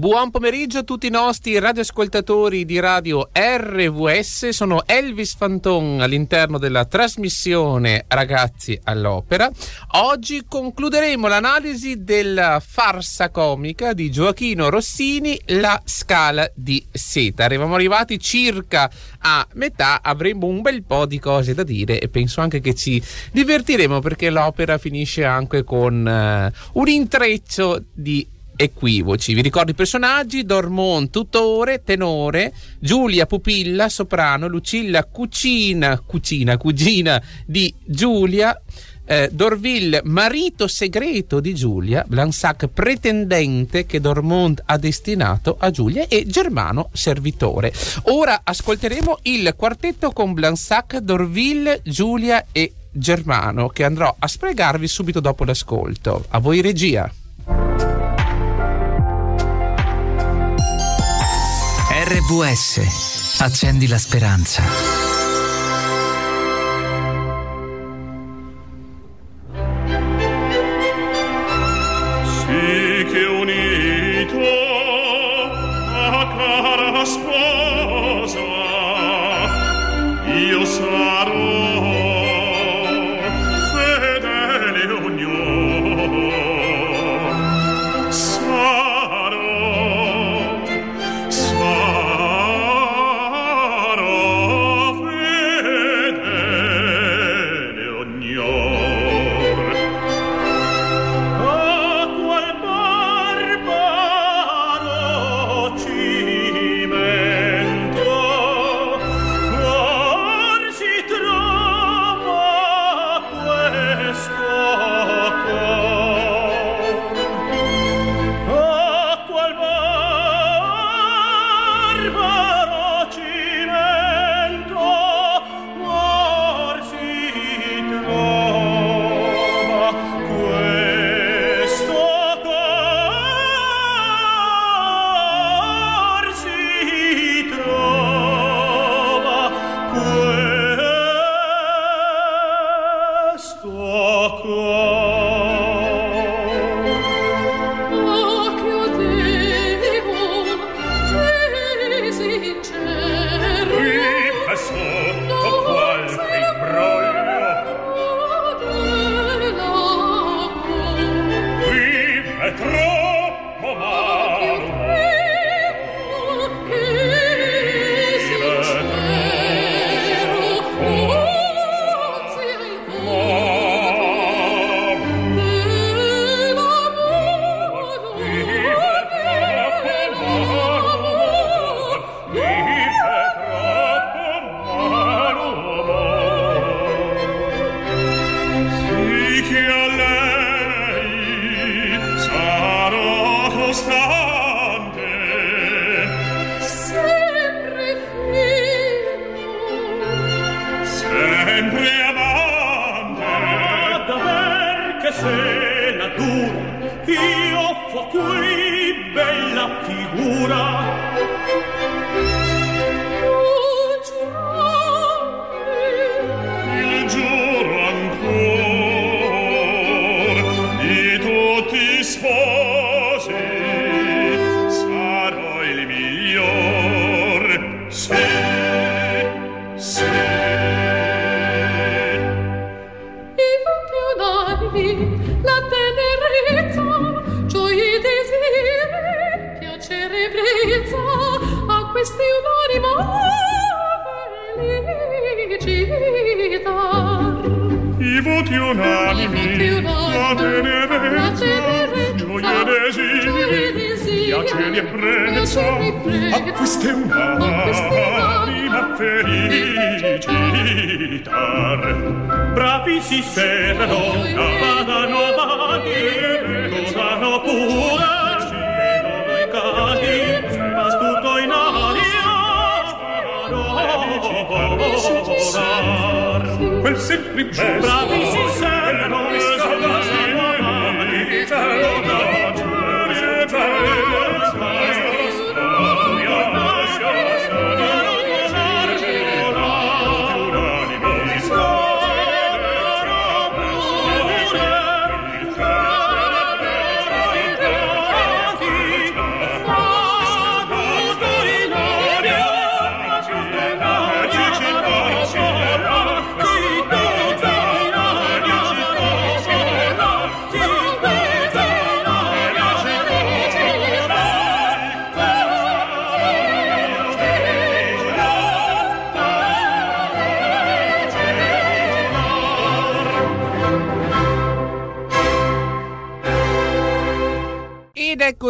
Buon pomeriggio a tutti i nostri radioascoltatori di radio RVS. Sono Elvis Fanton all'interno della trasmissione Ragazzi all'Opera. Oggi concluderemo l'analisi della farsa comica di Gioachino Rossini, La Scala di Seta. Eravamo arrivati circa a metà, avremo un bel po' di cose da dire e penso anche che ci divertiremo perché l'opera finisce anche con uh, un intreccio di equivoci. Vi ricordo i personaggi: Dormont, tutore, tenore, Giulia, pupilla, soprano, Lucilla, cucina, cucina, cugina di Giulia. Eh, Dorville, marito segreto di Giulia, Blansac, pretendente che Dormont ha destinato a Giulia e Germano, servitore. Ora ascolteremo il quartetto con Blansac, Dorville, Giulia e Germano che andrò a spiegarvi subito dopo l'ascolto. A voi regia. RVS. Accendi la speranza. Sì io sarò fedele ognuno.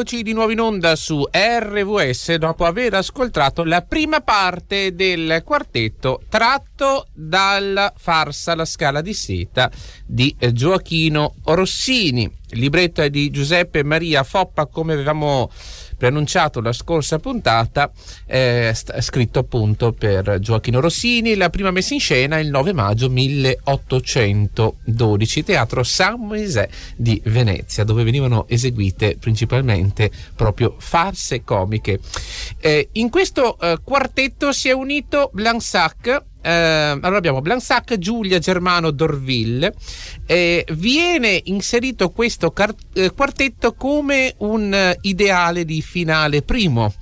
Eccoci di nuovo in onda su RVS dopo aver ascoltato la prima parte del quartetto tratto dalla farsa La Scala di Seta di Gioachino Rossini. Il libretto è di Giuseppe Maria Foppa come avevamo preannunciato la scorsa puntata, eh, scritto appunto per Gioachino Rossini, la prima messa in scena il 9 maggio 1812, Teatro San Moisè di Venezia, dove venivano eseguite principalmente proprio farse comiche. Eh, in questo eh, quartetto si è unito Blansac, eh, allora abbiamo Blansac, Giulia, Germano, Dorville. Eh, viene inserito questo car- eh, quartetto come un uh, ideale di finale primo.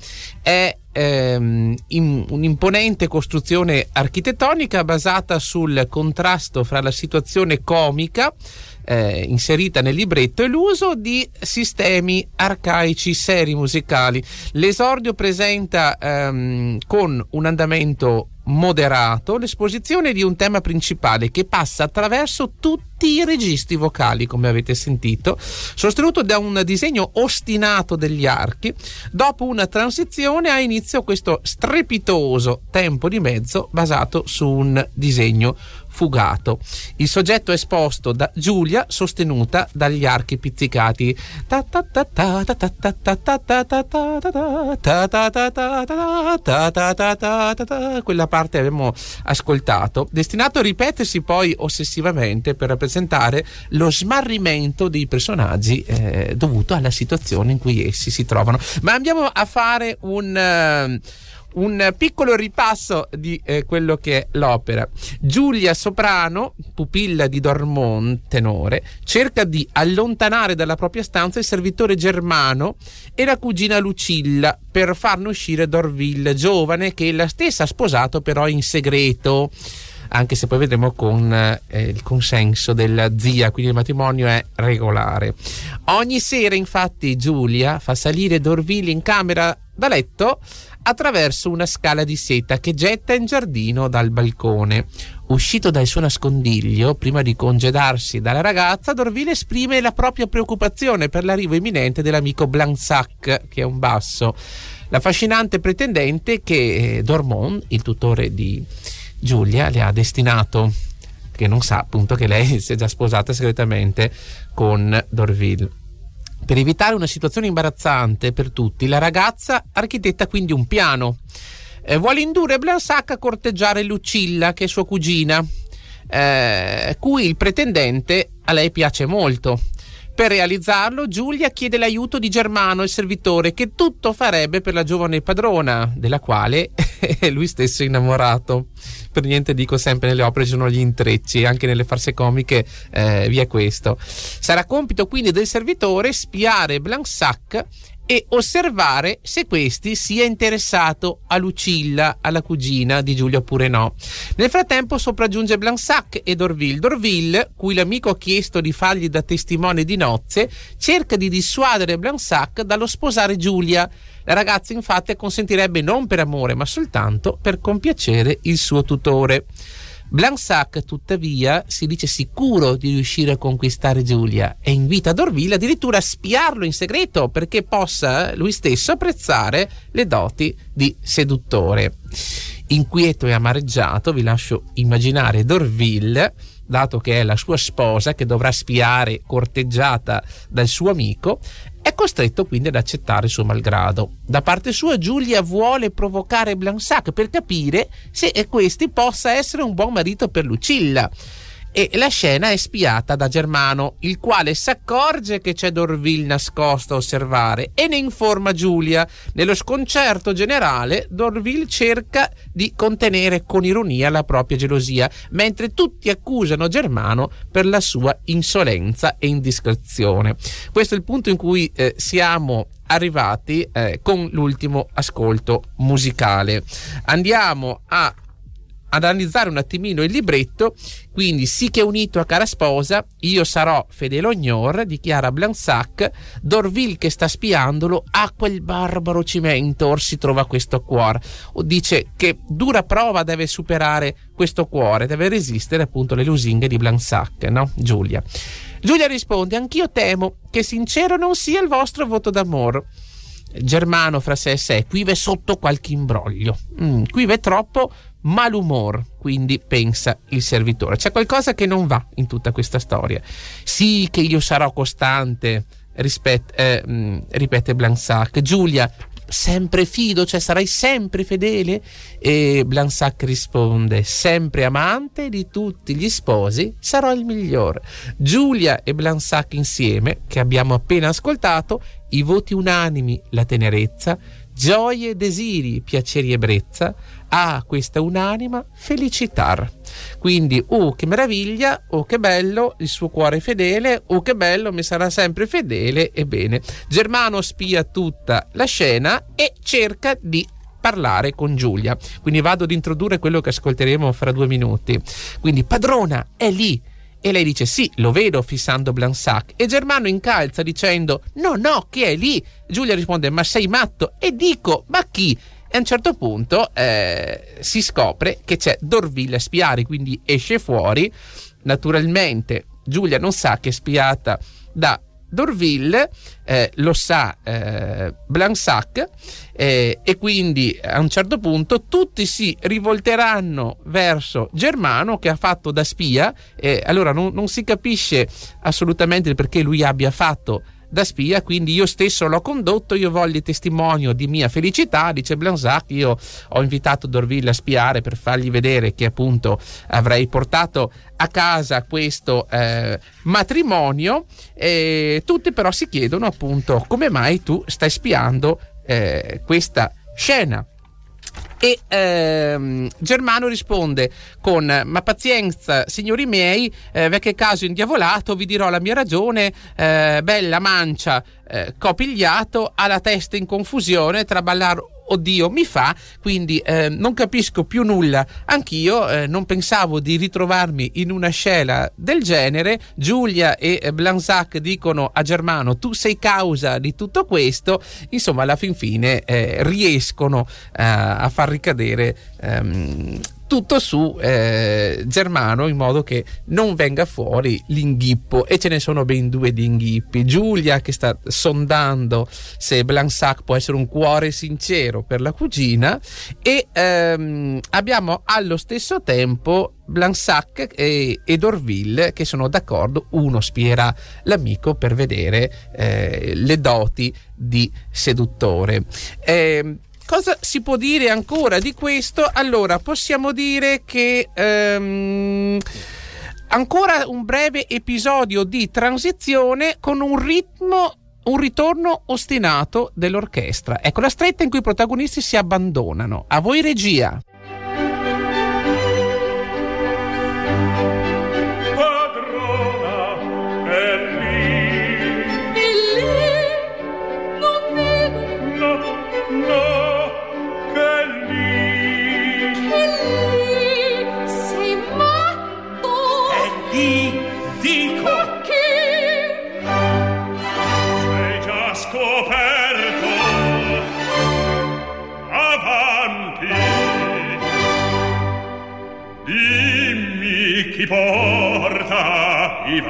È ehm, in, un'imponente costruzione architettonica basata sul contrasto fra la situazione comica eh, inserita nel libretto e l'uso di sistemi arcaici seri musicali. L'esordio presenta ehm, con un andamento moderato l'esposizione di un tema principale che passa attraverso tutti i registri vocali, come avete sentito, sostenuto da un disegno ostinato degli archi. Dopo una transizione ha inizio questo strepitoso tempo di mezzo basato su un disegno fugato. Il soggetto esposto da Giulia, sostenuta dagli archi pizzicati. Quella parte abbiamo ascoltato, destinato a ripetersi poi ossessivamente per rappresentare lo smarrimento dei personaggi eh, dovuto alla situazione in cui essi si trovano. Ma andiamo a fare un... Uh, un piccolo ripasso di eh, quello che è l'opera. Giulia Soprano, pupilla di Dormont, tenore, cerca di allontanare dalla propria stanza il servitore Germano e la cugina Lucilla per farne uscire Dorville, giovane che la stessa ha sposato però in segreto anche se poi vedremo con eh, il consenso della zia, quindi il matrimonio è regolare. Ogni sera infatti Giulia fa salire Dorville in camera da letto attraverso una scala di seta che getta in giardino dal balcone. Uscito dal suo nascondiglio, prima di congedarsi dalla ragazza, Dorville esprime la propria preoccupazione per l'arrivo imminente dell'amico Blansac, che è un basso, l'affascinante pretendente che eh, Dormont, il tutore di Giulia, le ha destinato, che non sa appunto che lei si è già sposata segretamente con Dorville. Per evitare una situazione imbarazzante per tutti, la ragazza architetta quindi un piano. Eh, vuole indurre Blansac a corteggiare Lucilla, che è sua cugina, eh, cui il pretendente a lei piace molto. Per realizzarlo, Giulia chiede l'aiuto di Germano, il servitore, che tutto farebbe per la giovane padrona, della quale è lui stesso innamorato per niente dico sempre nelle opere ci sono gli intrecci, anche nelle farse comiche eh, vi è questo. Sarà compito quindi del servitore spiare Blansac e osservare se questi sia interessato a Lucilla, alla cugina di Giulio oppure no. Nel frattempo sopraggiunge Blansac e Dorville. Dorville, cui l'amico ha chiesto di fargli da testimone di nozze, cerca di dissuadere Blansac dallo sposare Giulia. La ragazza infatti consentirebbe non per amore ma soltanto per compiacere il suo tutore. Blansac, tuttavia, si dice sicuro di riuscire a conquistare Giulia e invita Dorville addirittura a spiarlo in segreto perché possa lui stesso apprezzare le doti di seduttore. Inquieto e amareggiato, vi lascio immaginare Dorville dato che è la sua sposa che dovrà spiare corteggiata dal suo amico, è costretto quindi ad accettare suo malgrado. Da parte sua Giulia vuole provocare Blansac per capire se questi possa essere un buon marito per Lucilla e la scena è spiata da Germano, il quale si accorge che c'è Dorville nascosto a osservare e ne informa Giulia. Nello sconcerto generale, Dorville cerca di contenere con ironia la propria gelosia, mentre tutti accusano Germano per la sua insolenza e indiscrezione. Questo è il punto in cui eh, siamo arrivati eh, con l'ultimo ascolto musicale. Andiamo a ad analizzare un attimino il libretto, quindi sì che unito a cara sposa, io sarò fedele ognor, dichiara Blansac, Dorville che sta spiandolo, a quel barbaro cimento or si trova questo cuore. O dice che dura prova deve superare questo cuore, deve resistere appunto alle lusinghe di Blansac, no? Giulia. Giulia risponde, anch'io temo che sincero non sia il vostro voto d'amore. Germano fra sé e sé, qui v'è sotto qualche imbroglio, mm, qui v'è troppo malumor, quindi pensa il servitore. C'è qualcosa che non va in tutta questa storia. Sì che io sarò costante, rispet- eh, mm, ripete Blansac. Giulia, sempre fido, cioè sarai sempre fedele? E Blansac risponde, sempre amante di tutti gli sposi, sarò il migliore. Giulia e Blansac insieme, che abbiamo appena ascoltato, i voti unanimi, la tenerezza, gioie, desiri, piaceri, ebbrezza, ha questa unanima felicitar. Quindi, oh che meraviglia, oh che bello, il suo cuore fedele, oh che bello, mi sarà sempre fedele, ebbene. Germano spia tutta la scena e cerca di parlare con Giulia. Quindi vado ad introdurre quello che ascolteremo fra due minuti. Quindi, padrona, è lì. E lei dice sì, lo vedo fissando Blansac. E Germano incalza dicendo no, no, chi è lì? Giulia risponde ma sei matto? E dico ma chi? E a un certo punto eh, si scopre che c'è Dorville a spiare, quindi esce fuori. Naturalmente Giulia non sa che è spiata da Dorville, eh, lo sa eh, Blansac eh, e quindi a un certo punto tutti si rivolteranno verso Germano che ha fatto da spia. allora non, non si capisce assolutamente perché lui abbia fatto da spia, quindi io stesso l'ho condotto, io voglio testimonio di mia felicità, dice Blansac, io ho invitato Dorville a spiare per fargli vedere che appunto avrei portato a casa questo eh, matrimonio, e tutti però si chiedono appunto come mai tu stai spiando eh, questa scena e ehm, Germano risponde con ma pazienza signori miei eh, vecchio caso indiavolato vi dirò la mia ragione eh, bella mancia eh, copigliato ha la testa in confusione tra ballar oddio mi fa, quindi eh, non capisco più nulla. Anch'io eh, non pensavo di ritrovarmi in una scena del genere. Giulia e Blansac dicono a Germano tu sei causa di tutto questo. Insomma, alla fin fine eh, riescono eh, a far ricadere ehm, tutto su eh, Germano in modo che non venga fuori l'inghippo. E ce ne sono ben due di inghippi. Giulia che sta sondando se Blansac può essere un cuore sincero per la cugina. E ehm, abbiamo allo stesso tempo Blansac e, e Dorville che sono d'accordo. Uno spierà l'amico per vedere eh, le doti di seduttore. Eh, Cosa si può dire ancora di questo? Allora, possiamo dire che ehm, ancora un breve episodio di transizione con un ritmo un ritorno ostinato dell'orchestra. Ecco la stretta in cui i protagonisti si abbandonano. A voi regia. Chi porta i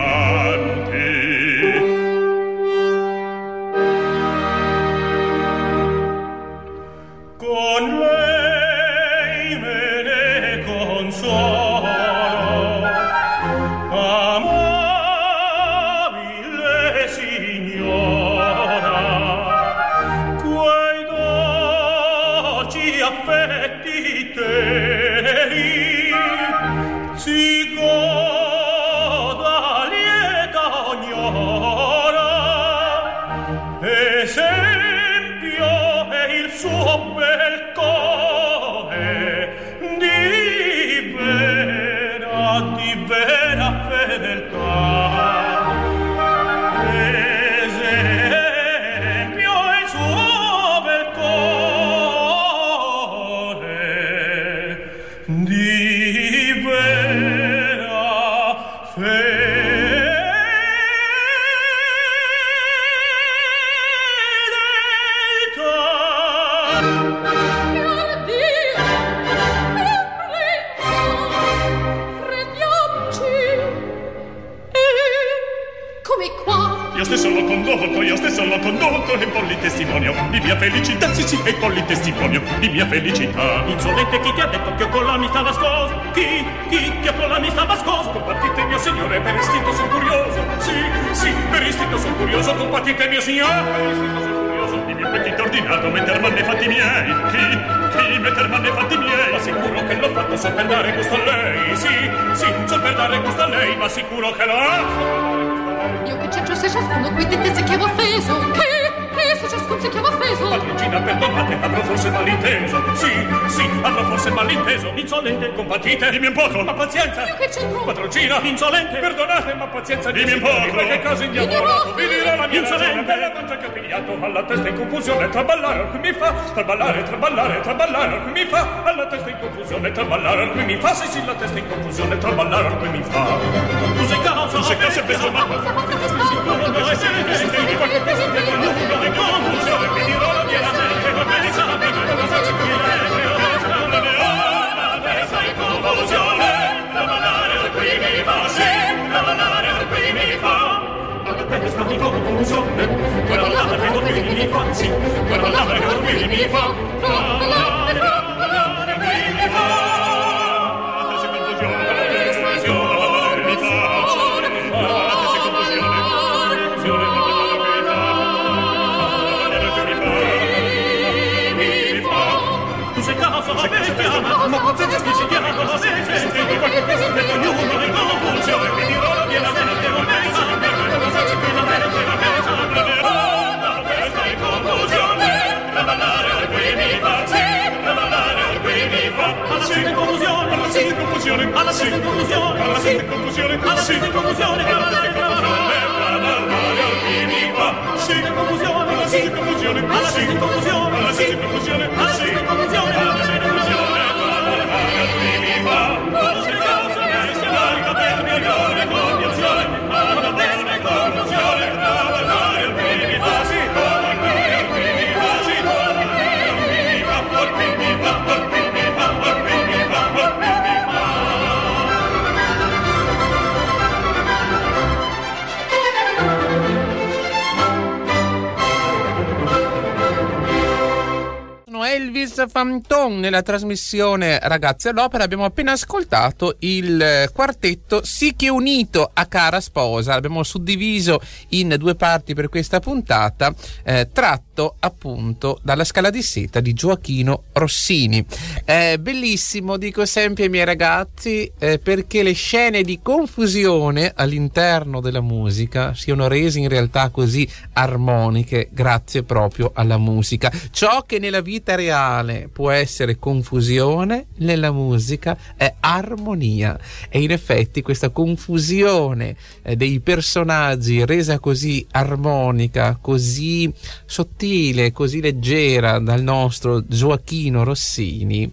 Trasmissione Ragazzi all'Opera. Abbiamo appena ascoltato il eh, quartetto Sì unito a cara sposa. L'abbiamo suddiviso in due parti per questa puntata, eh, tratto appunto dalla scala di seta di Gioachino Rossini. Eh, bellissimo, dico sempre ai miei ragazzi, eh, perché le scene di confusione all'interno della musica siano rese in realtà così armoniche grazie proprio alla musica. Ciò che nella vita reale può essere confusione, nella musica è armonia e in effetti questa confusione eh, dei personaggi resa così armonica, così sottile, così leggera dal nostro Gioachino Rossini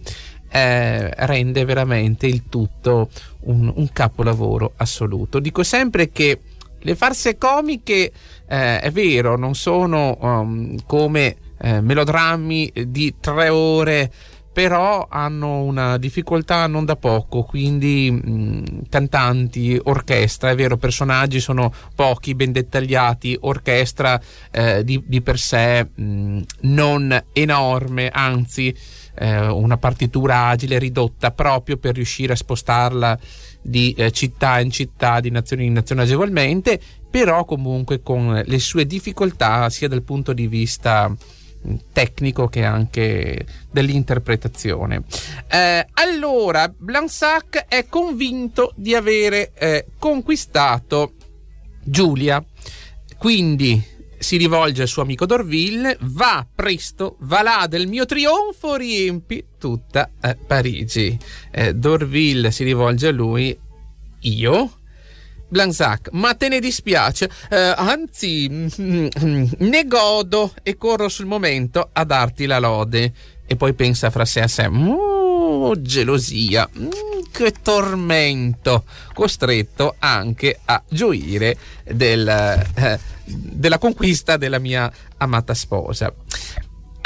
eh, rende veramente il tutto un, un capolavoro assoluto. Dico sempre che le farse comiche eh, è vero, non sono um, come eh, melodrammi di tre ore però hanno una difficoltà non da poco, quindi mh, cantanti, orchestra, è vero, personaggi sono pochi, ben dettagliati, orchestra eh, di, di, per sé mh, non enorme, anzi eh, una partitura agile ridotta proprio per riuscire a spostarla di eh, città in città, di nazione in nazione agevolmente, però comunque con le sue difficoltà sia dal punto di vista tecnico che anche dell'interpretazione. Eh, allora, Blansac è convinto di avere eh, conquistato Giulia, quindi si rivolge al suo amico Dorville, va presto, va là del mio trionfo, riempi tutta eh, Parigi. Dorville si rivolge a lui, io? Blanzac, ma te ne dispiace, eh, anzi ne godo e corro sul momento a darti la lode. E poi pensa fra sé a sé, oh, gelosia, mm, che tormento, costretto anche a gioire del, eh, della conquista della mia amata sposa.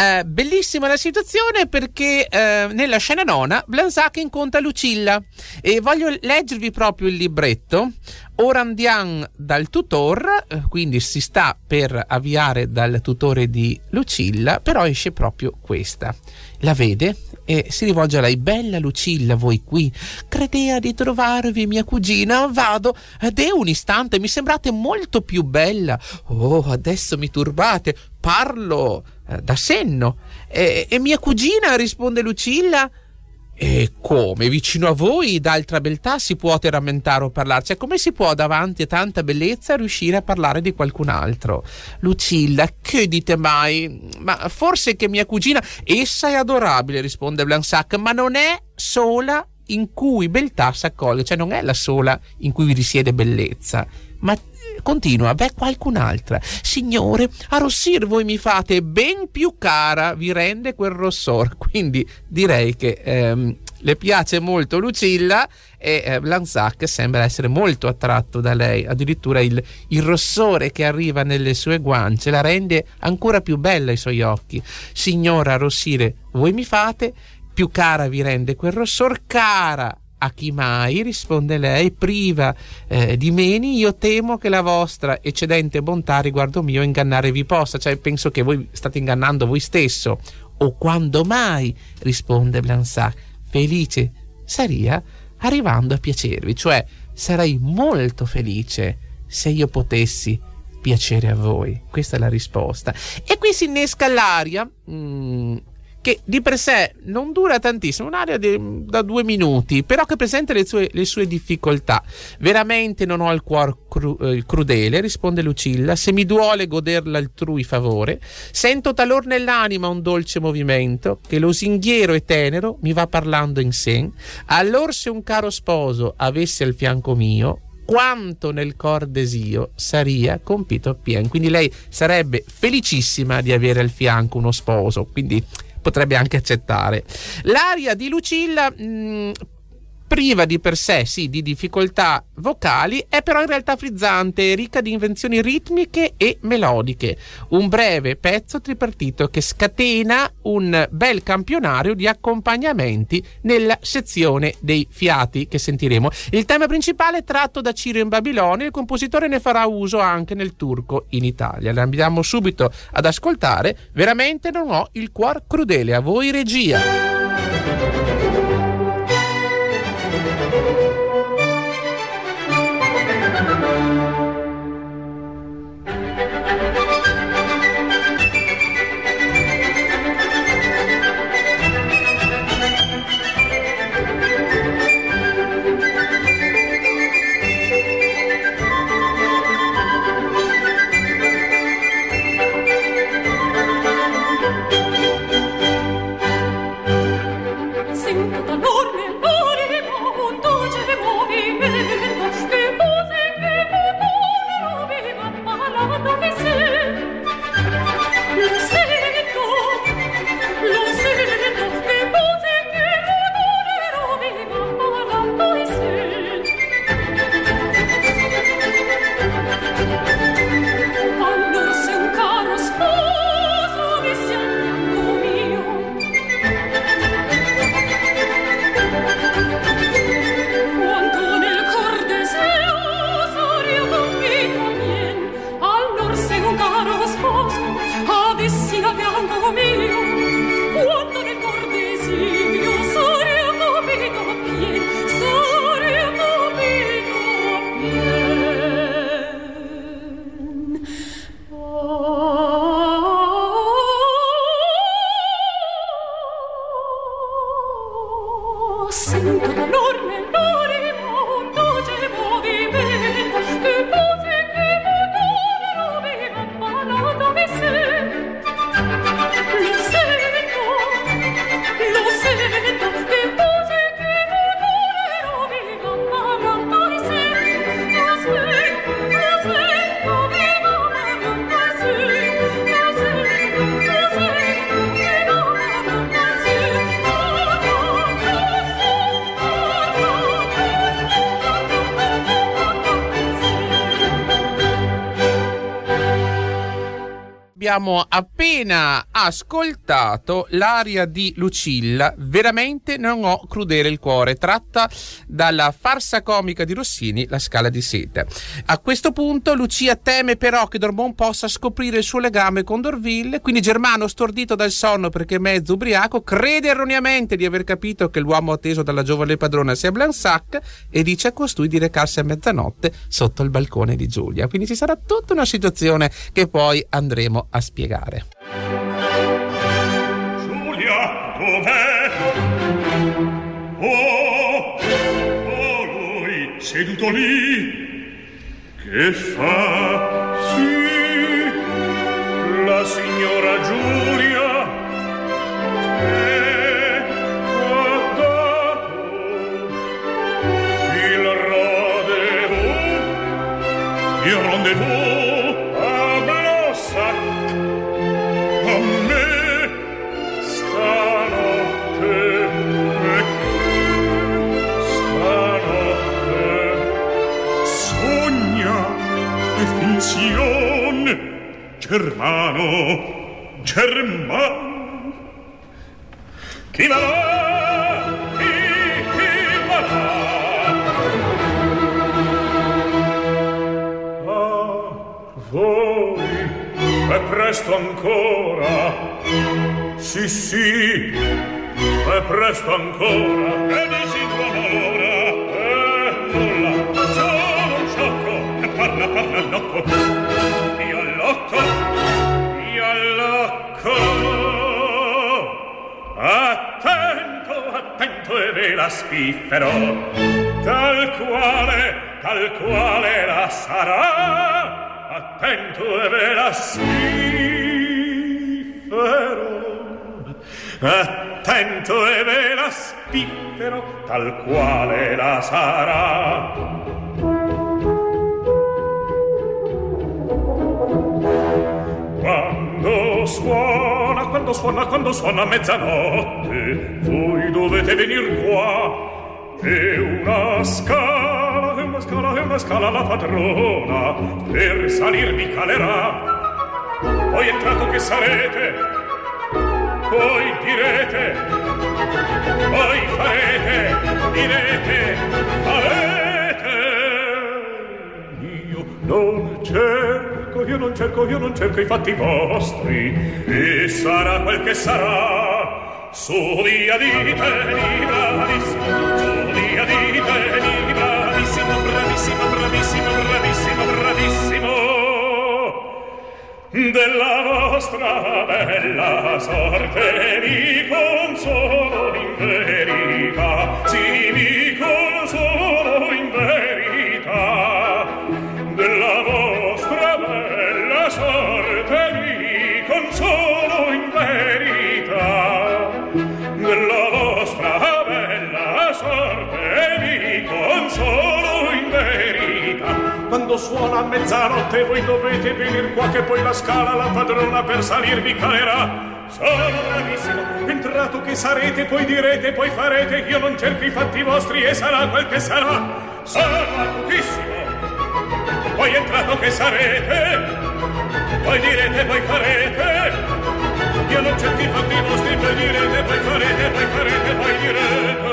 Eh, bellissima la situazione perché eh, nella scena nona Blanzac incontra Lucilla e voglio leggervi proprio il libretto. Ora andiamo dal tutor, eh, quindi si sta per avviare dal tutore di Lucilla, però esce proprio questa. La vede e si rivolge a lei. Bella Lucilla, voi qui. Credea di trovarvi mia cugina. Vado ed è un istante. Mi sembrate molto più bella. Oh, adesso mi turbate. Parlo eh, da senno. E, e mia cugina, risponde Lucilla. E come? Vicino a voi, d'altra beltà, si può rammentare o parlare? Cioè, come si può davanti a tanta bellezza riuscire a parlare di qualcun altro? Lucilla, che dite mai? Ma forse che mia cugina, essa è adorabile, risponde Blansac, ma non è sola in cui beltà s'accoglie, cioè non è la sola in cui risiede bellezza, ma continua, beh, qualcun'altra. Signore, a rossir voi mi fate ben più cara, vi rende quel rossor. Quindi direi che ehm, le piace molto Lucilla e eh, Lanzac sembra essere molto attratto da lei, addirittura il, il, rossore che arriva nelle sue guance la rende ancora più bella ai suoi occhi. Signora, rossire voi mi fate, più cara vi rende quel rossor, cara a chi mai, risponde lei, priva eh, di meni, io temo che la vostra eccedente bontà riguardo mio ingannare vi possa, cioè penso che voi state ingannando voi stesso. O quando mai, risponde Blansac, felice saria arrivando a piacervi, cioè sarei molto felice se io potessi piacere a voi. Questa è la risposta. E qui si innesca l'aria. Mm, che di per sé non dura tantissimo, un'area di, da due minuti, però che presenta le sue, le sue difficoltà. Veramente non ho il cuore cru, eh, crudele, risponde Lucilla, se mi duole goder l'altrui favore, sento talor nell'anima un dolce movimento, che lo singhiero e tenero mi va parlando in sen, allor se un caro sposo avesse al fianco mio, quanto nel cor desio saria compito appien. Quindi lei sarebbe felicissima di avere al fianco uno sposo, quindi potrebbe anche accettare. L'aria di Lucilla mh, mm, priva di per sé sì, di difficoltà vocali, è però in realtà frizzante, ricca di invenzioni ritmiche e melodiche. Un breve pezzo tripartito che scatena un bel campionario di accompagnamenti nella sezione dei fiati che sentiremo. Il tema principale è tratto da Ciro in Babilonia, il compositore ne farà uso anche nel turco in Italia. Andiamo subito ad ascoltare. Veramente non ho il cuor crudele. A voi regia. Abbiamo appena ascoltato l'aria di Lucilla, veramente non ho crudele il cuore, tratta dalla farsa comica di Rossini, La scala di sete. A questo punto Lucia teme però che Dormon possa scoprire il suo legame con Dorville, quindi Germano, stordito dal sonno perché mezzo ubriaco, crede erroneamente di aver capito che l'uomo atteso dalla giovane padrona sia Blansac e dice a costui di recarsi a mezzanotte sotto il balcone di Giulia. Quindi ci sarà tutta una situazione che poi andremo a spiegare. Giulia, dov'è? Oh, oh, lui, seduto lì. Che fa? Sì, la signora Giulia il rendezvous, il rendezvous Germano Germano chi va chi, chi va Ah, voi è presto ancora. Sì sì è presto ancora. Che dici tua malora eh nulla. Sono un sciocco. E parla parla locco io al attento e vela spiffero tal quale tal quale la sarà. Attento e vela spiffero attento e vela spiffero tal quale la sarà Quando suona, quando suona, quando suona mezzanotte, voi dovete venir qua. E una scala, e una scala, e una scala la padrona, per salir vi calerà. Poi entrato che sarete, poi direte, poi farete, direte, farete. Io non cerco, io non cerco, io non cerco i fatti vostri, e sarà quel che sarà. Su via dite, ni bravissimo, su via dite, ni bravissimo, bravissimo, bravissimo, bravissimo, bravissimo. Della vostra bella sorte mi consolo in verità, sì mi consolo in verità. Quando suona a mezzanotte voi dovete venir qua che poi la scala la padrona per salirvi calerà. Sono bravissimo, entrato che sarete, poi direte, poi farete, io non cerco i fatti vostri e sarà quel che sarà. Sono acutissimo, poi entrato che sarete, poi direte, poi farete, io non cerco i fatti vostri, poi direte, poi farete, poi farete, poi direte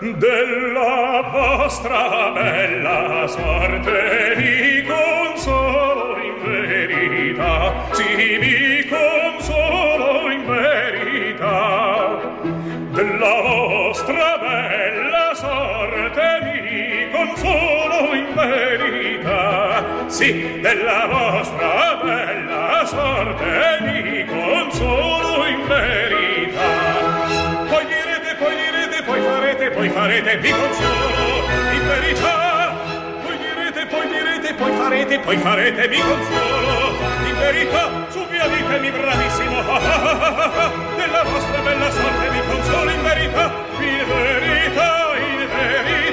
della vostra bella sorte mi consolo in verità. Sì mi consolo in verità. Della vostra bella sorte mi consolo in verità. Sì della vostra bella sorte mi consolo in verità poi farete mi consolo in verità. Poi direte poi direte poi farete poi farete mi consolo in verità. Su via ditemi bravissimo della vostra bella sorte mi consolo in verità. In verità in verità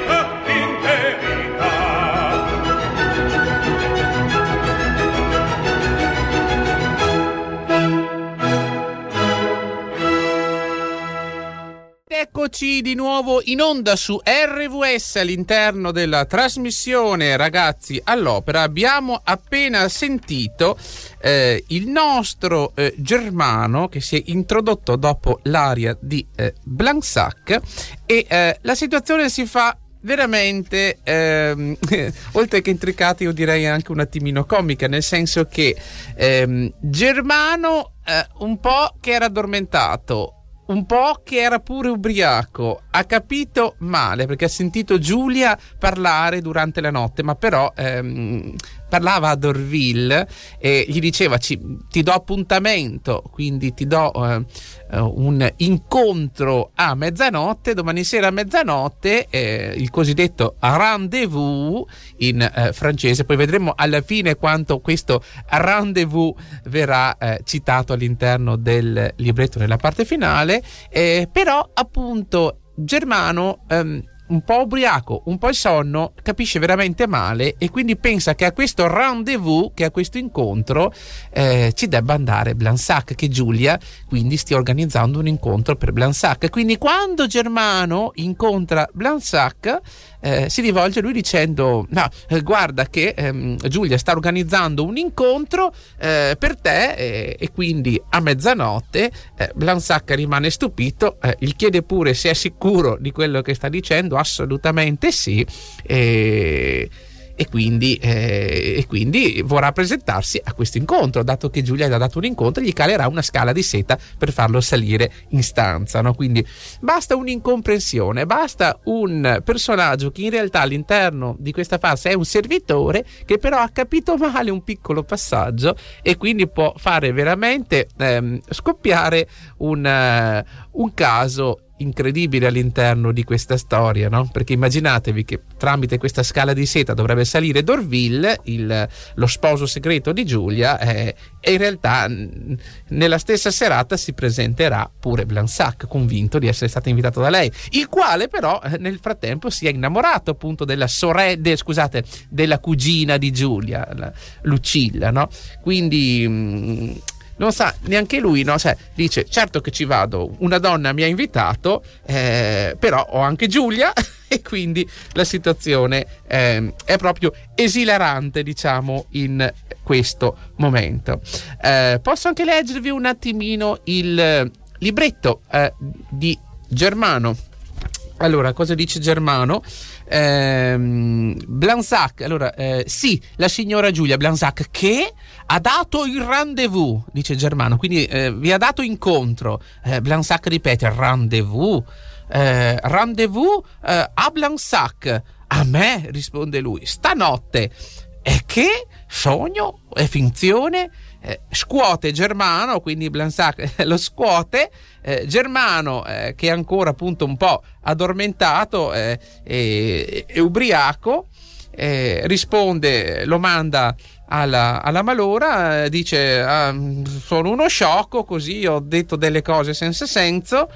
Eccoci di nuovo in onda su RVS all'interno della trasmissione Ragazzi all'Opera. Abbiamo appena sentito eh, il nostro eh, Germano che si è introdotto dopo l'aria di eh, Blansac e eh, la situazione si fa veramente ehm, oltre che intricata io direi anche un attimino comica nel senso che ehm, Germano eh, un po' che era addormentato un po' che era pure ubriaco, ha capito male perché ha sentito Giulia parlare durante la notte, ma però ehm, parlava a Dorville e gli diceva ti do appuntamento, quindi ti do eh, eh, un incontro a mezzanotte, domani sera a mezzanotte, eh, il cosiddetto rendezvous in eh, francese, poi vedremo alla fine quanto questo rendezvous verrà eh, citato all'interno del libretto nella parte finale, eh, però appunto Germano ehm, un po' ubriaco, un po' il sonno, capisce veramente male e quindi pensa che a questo rendezvous, che a questo incontro, eh, ci debba andare Blansac, che Giulia quindi stia organizzando un incontro per Blansac. Quindi quando Germano incontra Blansac, eh, si rivolge a lui dicendo no, eh, guarda che ehm, Giulia sta organizzando un incontro eh, per te e quindi a mezzanotte eh, Blansac rimane stupito, eh, gli chiede pure se è sicuro di quello che sta dicendo, assolutamente sì. E e quindi, eh, e quindi, vorrà presentarsi a questo incontro, dato che Giulia gli ha dato un incontro, gli calerà una scala di seta per farlo salire in stanza. No? Quindi basta un'incomprensione, basta un personaggio che in realtà all'interno di questa fase è un servitore che però ha capito male un piccolo passaggio e quindi può fare veramente ehm, scoppiare un, uh, un caso incredibile all'interno di questa storia, no? Perché immaginatevi che tramite questa scala di seta dovrebbe salire Dorville, il, lo sposo segreto di Giulia, eh, e in realtà nella stessa serata si presenterà pure Blansac, convinto di essere stato invitato da lei, il quale però eh, nel frattempo si è innamorato appunto della sorella, scusate, della cugina di Giulia, Lucilla, no? Quindi mh, non sa neanche lui, no? Cioè, dice certo che ci vado, una donna mi ha invitato, eh, però ho anche Giulia e quindi la situazione eh, è proprio esilarante, diciamo, in questo momento. Eh, posso anche leggervi un attimino il libretto eh, di Germano. Allora, cosa dice Germano? Ehm, Blansac, allora, eh, sì, la signora Giulia Blansac che ha dato il rendezvous, dice Germano, quindi eh, vi ha dato incontro. Eh, Blansac ripete, rendezvous, eh, rendezvous eh, a Blansac. A me, risponde lui, stanotte. E che? Sogno? È finzione? Eh, scuote Germano, quindi Blansac lo scuote, eh, Germano eh, che è ancora appunto un po' addormentato e, e, ubriaco, eh, risponde, lo manda alla, alla malora, dice ah, sono uno sciocco, così ho detto delle cose senza senso.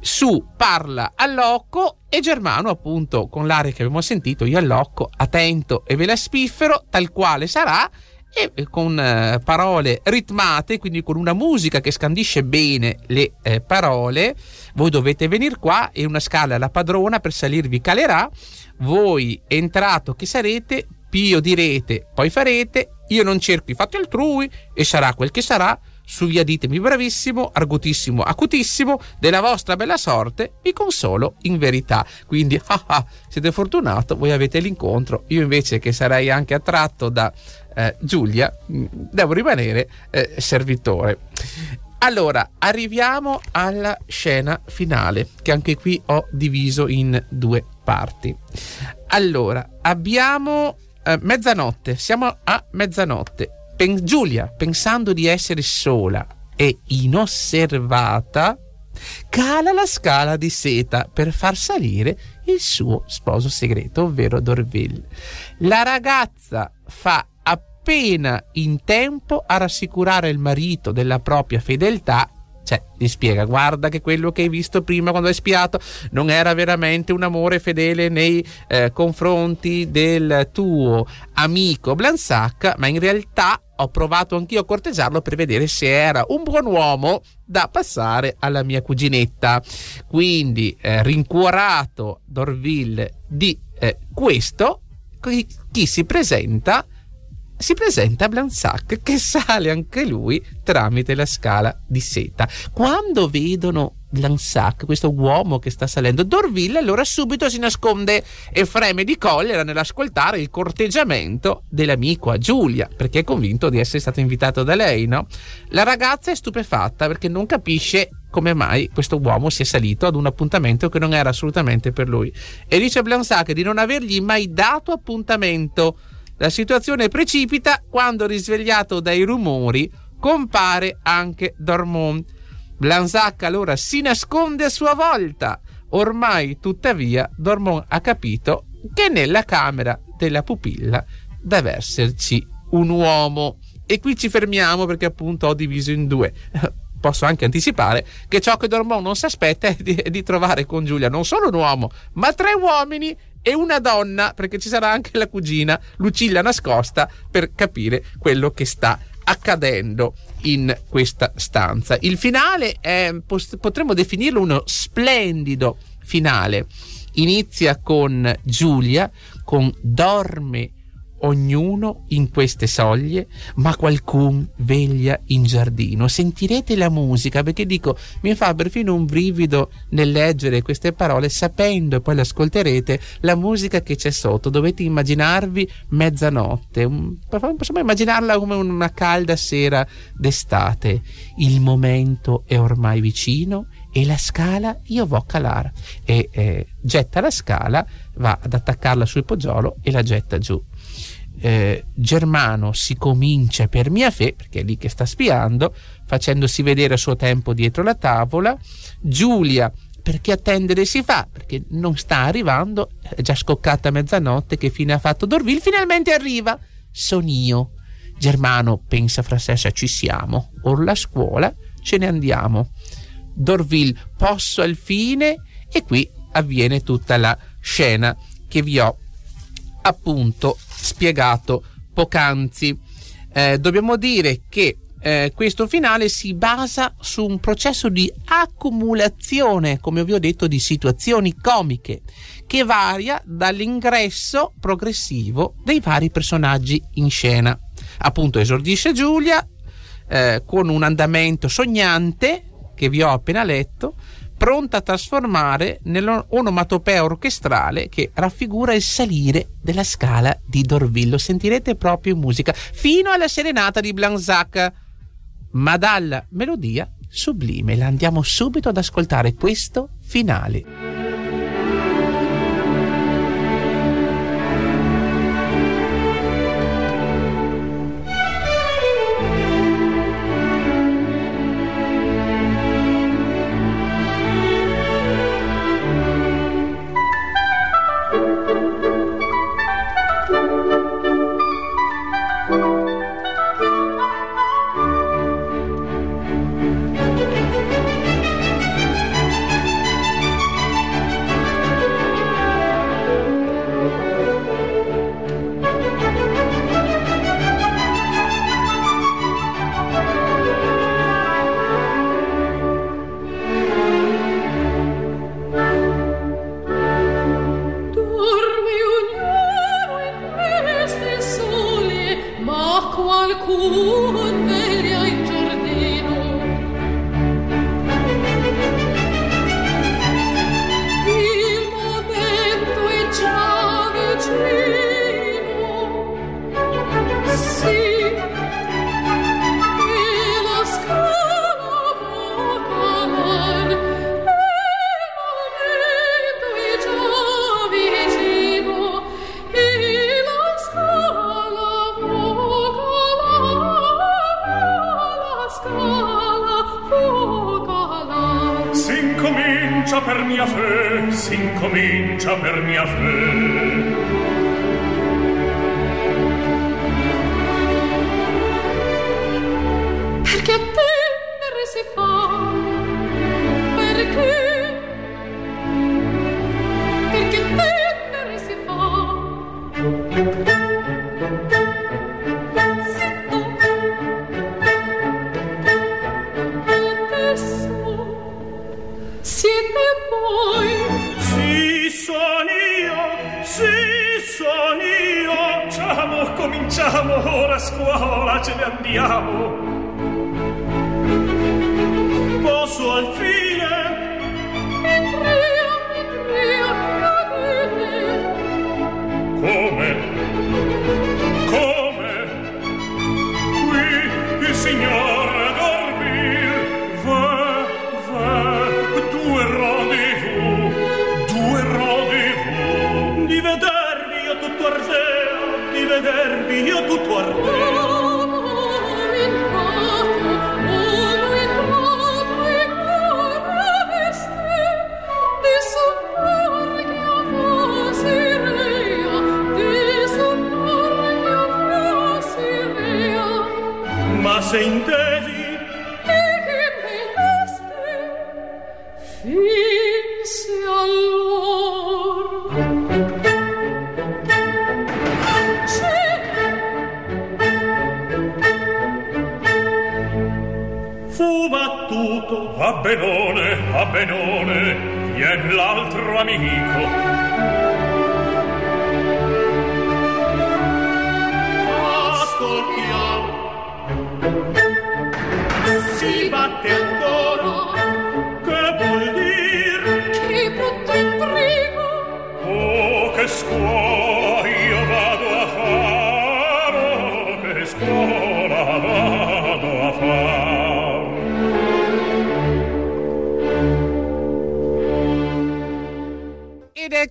Eh, su parla all'occo e Germano appunto con l'aria che abbiamo sentito io all'occo attento e ve la spiffero tal quale sarà e con eh, parole ritmate quindi con una musica che scandisce bene le eh, parole. Voi dovete venire qua e una scala alla padrona per salirvi calerà. Voi entrato che sarete pio direte poi farete. Io non cerco i fatti altrui e sarà quel che sarà su via ditemi bravissimo, argutissimo, acutissimo, della vostra bella sorte vi consolo in verità. Quindi, ah ah, siete fortunato, voi avete l'incontro, io invece che sarei anche attratto da eh, Giulia, mm, devo rimanere eh, servitore. Allora, arriviamo alla scena finale, che anche qui ho diviso in due parti. Allora, abbiamo eh, mezzanotte, siamo a mezzanotte Pen- Giulia, pensando di essere sola e inosservata, cala la scala di seta per far salire il suo sposo segreto, ovvero Dorville. La ragazza fa appena in tempo a rassicurare il marito della propria fedeltà Cioè, gli spiega, guarda che quello che hai visto prima quando hai spiato non era veramente un amore fedele nei eh, confronti del tuo amico Blansac, ma in realtà ho provato anch'io a corteggiarlo per vedere se era un buon uomo da passare alla mia cuginetta. Quindi, eh, rincuorato Dorville di eh, questo, chi si presenta? Si presenta Blansac che sale anche lui tramite la scala di seta. Quando vedono Blansac, questo uomo che sta salendo, Dorville allora subito si nasconde e freme di collera nell'ascoltare il corteggiamento dell'amico a Giulia, perché è convinto di essere stato invitato da lei, no? La ragazza è stupefatta perché non capisce come mai questo uomo sia salito ad un appuntamento che non era assolutamente per lui e dice a Blansac di non avergli mai dato appuntamento la situazione precipita quando, risvegliato dai rumori, compare anche Dormont. Blansac allora si nasconde a sua volta. Ormai, tuttavia, Dormont ha capito che nella camera della pupilla deve esserci un uomo. E qui ci fermiamo perché appunto ho diviso in due. Posso anche anticipare che ciò che Dormont non si aspetta è di, è di trovare con Giulia non solo un uomo, ma tre uomini e una donna, perché ci sarà anche la cugina Lucilla nascosta per capire quello che sta accadendo in questa stanza. Il finale è, potremmo definirlo uno splendido finale. Inizia con Giulia, con Dorme ognuno in queste soglie, ma qualcun veglia in giardino. Sentirete la musica perché dico, mi fa perfino un brivido nel leggere queste parole, sapendo e poi le ascolterete la musica che c'è sotto. Dovete immaginarvi mezzanotte, possiamo immaginarla come una calda sera d'estate. Il momento è ormai vicino e la scala io vo a calare e eh, getta la scala, va ad attaccarla sul poggiolo e la getta giù eh, Germano si comincia per mia fe, perché è lì che sta spiando, facendosi vedere a suo tempo dietro la tavola, Giulia perché attendere si fa, perché non sta arrivando, è già scoccata mezzanotte, che fine ha fatto Dorville, finalmente arriva, son io. Germano pensa fra sé se ci siamo, or la scuola, ce ne andiamo. Dorville posso al fine? E qui avviene tutta la scena che vi ho appunto spiegato poc'anzi. Eh, dobbiamo dire che eh, questo finale si basa su un processo di accumulazione, come vi ho detto, di situazioni comiche che varia dall'ingresso progressivo dei vari personaggi in scena. Appunto esordisce Giulia eh, con un andamento sognante che vi ho appena letto, pronta a trasformare nell'onomatopea orchestrale che raffigura il salire della scala di Dorville. Lo sentirete proprio in musica, fino alla serenata di Blanzac, ma dalla melodia sublime. La andiamo subito ad ascoltare questo finale. s'incomincia per mia fede. va benone, va benone, vien l'altro amico.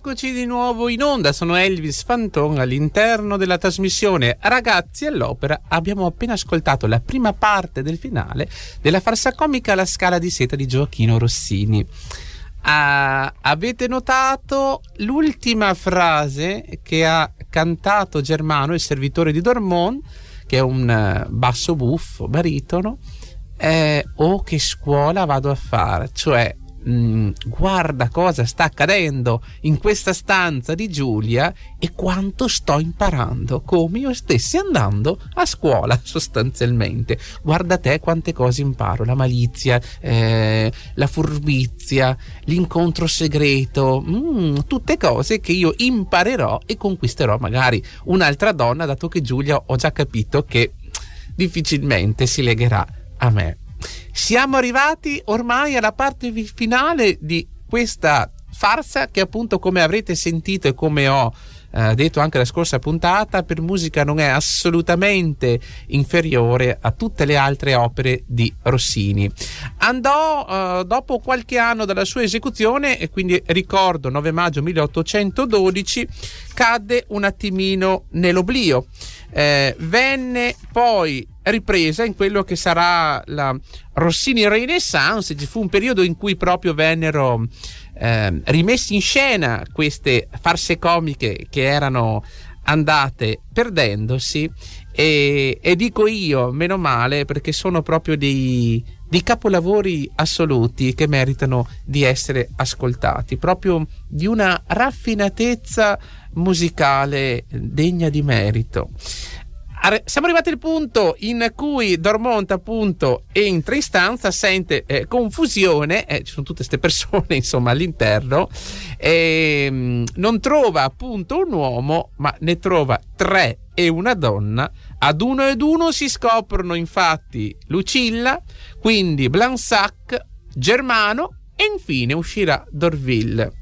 Eccoci di nuovo in onda, sono Elvis Fanton all'interno della trasmissione Ragazzi all'Opera. Abbiamo appena ascoltato la prima parte del finale della farsa comica La Scala di Seta di Gioacchino Rossini. Ah, avete notato l'ultima frase che ha cantato Germano, il servitore di Dormont, che è un eh, basso buffo, baritono, è Oh che scuola vado a fare, cioè Mm, guarda cosa sta accadendo in questa stanza di Giulia e quanto sto imparando, come io stessi andando a scuola sostanzialmente. Guarda te quante cose imparo, la malizia, eh, la furbizia, l'incontro segreto, mm, tutte cose che io imparerò e conquisterò magari un'altra donna, dato che Giulia ho già capito che difficilmente si legherà a me. Siamo arrivati ormai alla parte finale di questa farsa che appunto come avrete sentito e come ho eh, detto anche la scorsa puntata, per musica non è assolutamente inferiore a tutte le altre opere di Rossini. Andò eh, dopo qualche anno dalla sua esecuzione, e quindi ricordo 9 maggio 1812, cadde un attimino nell'oblio. Eh, venne poi ripresa in quello che sarà la Rossini Renaissance, ci fu un periodo in cui proprio vennero eh, rimessi in scena queste farse comiche che erano andate perdendosi. E, e dico io, meno male, perché sono proprio dei, dei capolavori assoluti che meritano di essere ascoltati, proprio di una raffinatezza musicale degna di merito siamo arrivati al punto in cui Dormont appunto entra in stanza, sente eh, confusione, eh, ci sono tutte queste persone insomma all'interno, e, ehm, non trova appunto un uomo ma ne trova tre e una donna, ad uno ed uno si scoprono infatti Lucilla, quindi Blansac, Germano e infine uscirà Dorville.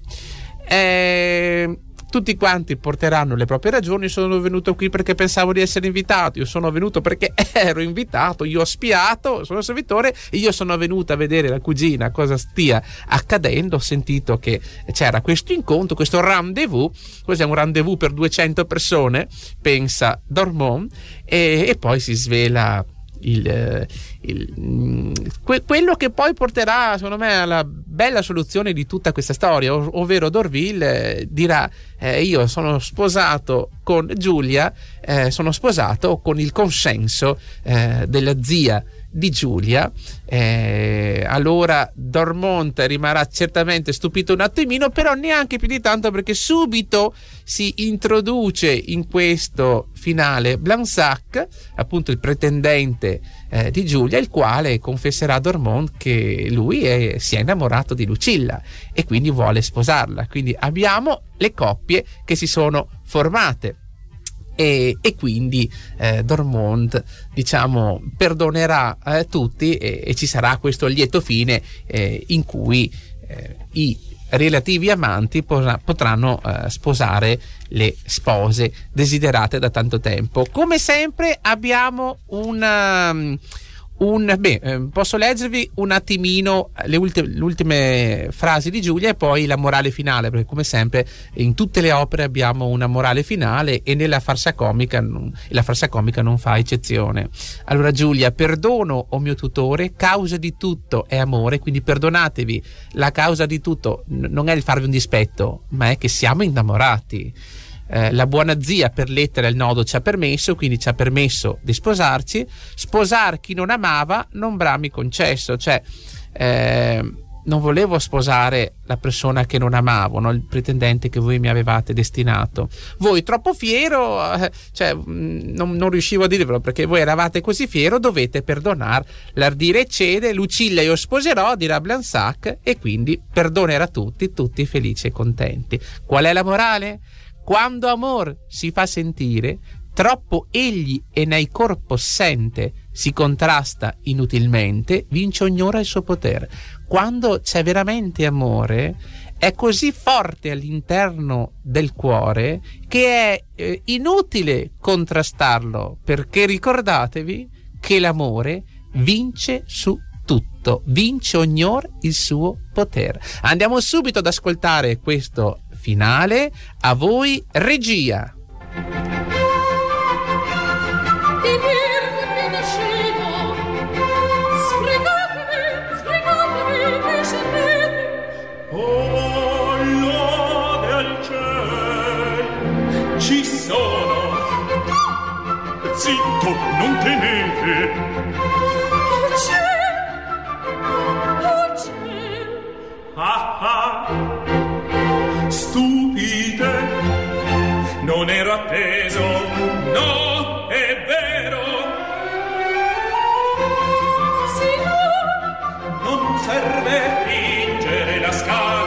Eh, tutti quanti porteranno le proprie ragioni. Sono venuto qui perché pensavo di essere invitato. Io sono venuto perché ero invitato. Io ho spiato, sono servitore. Io sono venuto a vedere la cugina cosa stia accadendo. Ho sentito che c'era questo incontro, questo rendezvous. Cos'è un rendezvous per 200 persone? Pensa Dormont. E, e poi si svela il, eh, il, mm, que, quello che poi porterà secondo me alla bella soluzione di tutta questa storia ov- ovvero Dorville eh, dirà eh, io sono sposato con Giulia eh, sono sposato con il consenso eh, della zia di Giulia. Eh, allora Dormont rimarrà certamente stupito un attimino, però neanche più di tanto perché subito si introduce in questo finale Blansac, appunto il pretendente eh, di Giulia, il quale confesserà a Dormont che lui è, si è innamorato di Lucilla e quindi vuole sposarla. Quindi abbiamo le coppie che si sono formate e, e quindi eh, Dormont diciamo perdonerà eh, tutti e, e, ci sarà questo lieto fine eh, in cui eh, i relativi amanti potranno eh, sposare le spose desiderate da tanto tempo. Come sempre abbiamo una un, beh, ehm, posso leggervi un attimino le, ultime, le ultime frasi di Giulia e poi la morale finale, perché come sempre in tutte le opere abbiamo una morale finale e nella farsa comica, la farsa comica non fa eccezione. Allora Giulia, perdono, o oh mio tutore, causa di tutto è amore, quindi perdonatevi, la causa di tutto non è il farvi un dispetto, ma è che siamo innamorati eh, la buona zia per lettera il nodo ci ha permesso, quindi ci ha permesso di sposarci. Sposar chi non amava, non brami concesso, cioè eh, non volevo sposare la persona che non amavo, no? il pretendente che voi mi avevate destinato. Voi troppo fiero, eh, cioè, mm, non, non, riuscivo a dirvelo perché voi eravate così fiero, dovete perdonar. L'ardire cede, Lucilla io sposerò, dirà Blansac, e quindi perdonerà tutti, tutti felici e contenti. Qual è la morale? Quando amor si fa sentire, troppo egli e nei corpo sente, si contrasta inutilmente, vince ognora il suo potere. Quando c'è veramente amore, è così forte all'interno del cuore che è eh, inutile contrastarlo, perché ricordatevi che l'amore vince su tutto, vince ognor il suo potere. Andiamo subito ad ascoltare questo finale. A voi, regia. Zitto, non temete! Oh, cielo! Oh, cielo! Ah, ah! Non ero atteso. No è vero. Signor non serve fingere la scala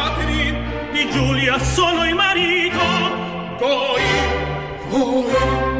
di Giulia sono il marito. Voi, voi.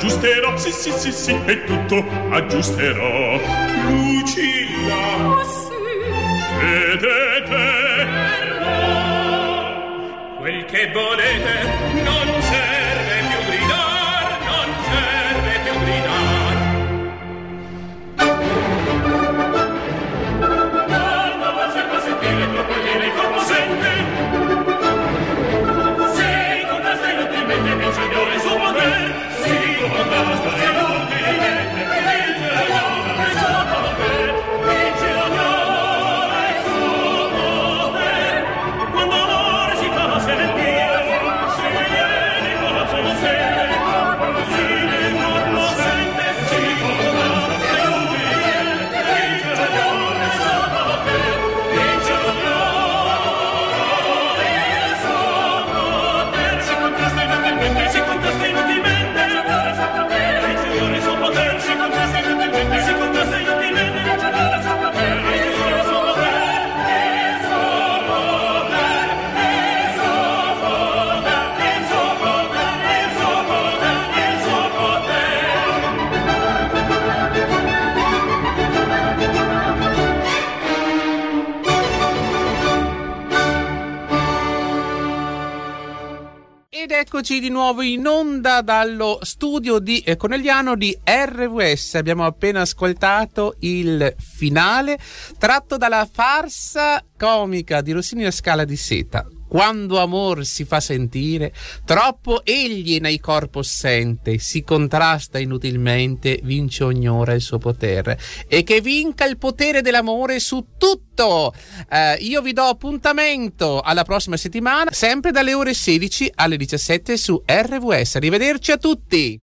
Aggiusterò sì sì sì sì e tutto aggiusterò Lucilla oh, sì. vedete quel che volete non di nuovo in onda dallo studio di eh, Conegliano di RWS. Abbiamo appena ascoltato il finale tratto dalla farsa comica di Rossini a Scala di Seta quando amor si fa sentire, troppo egli nei corpo sente, si contrasta inutilmente, vince ognora il suo potere. E che vinca il potere dell'amore su tutto! Eh, io vi do appuntamento alla prossima settimana, sempre dalle ore 16 alle 17 su RWS. Arrivederci a tutti!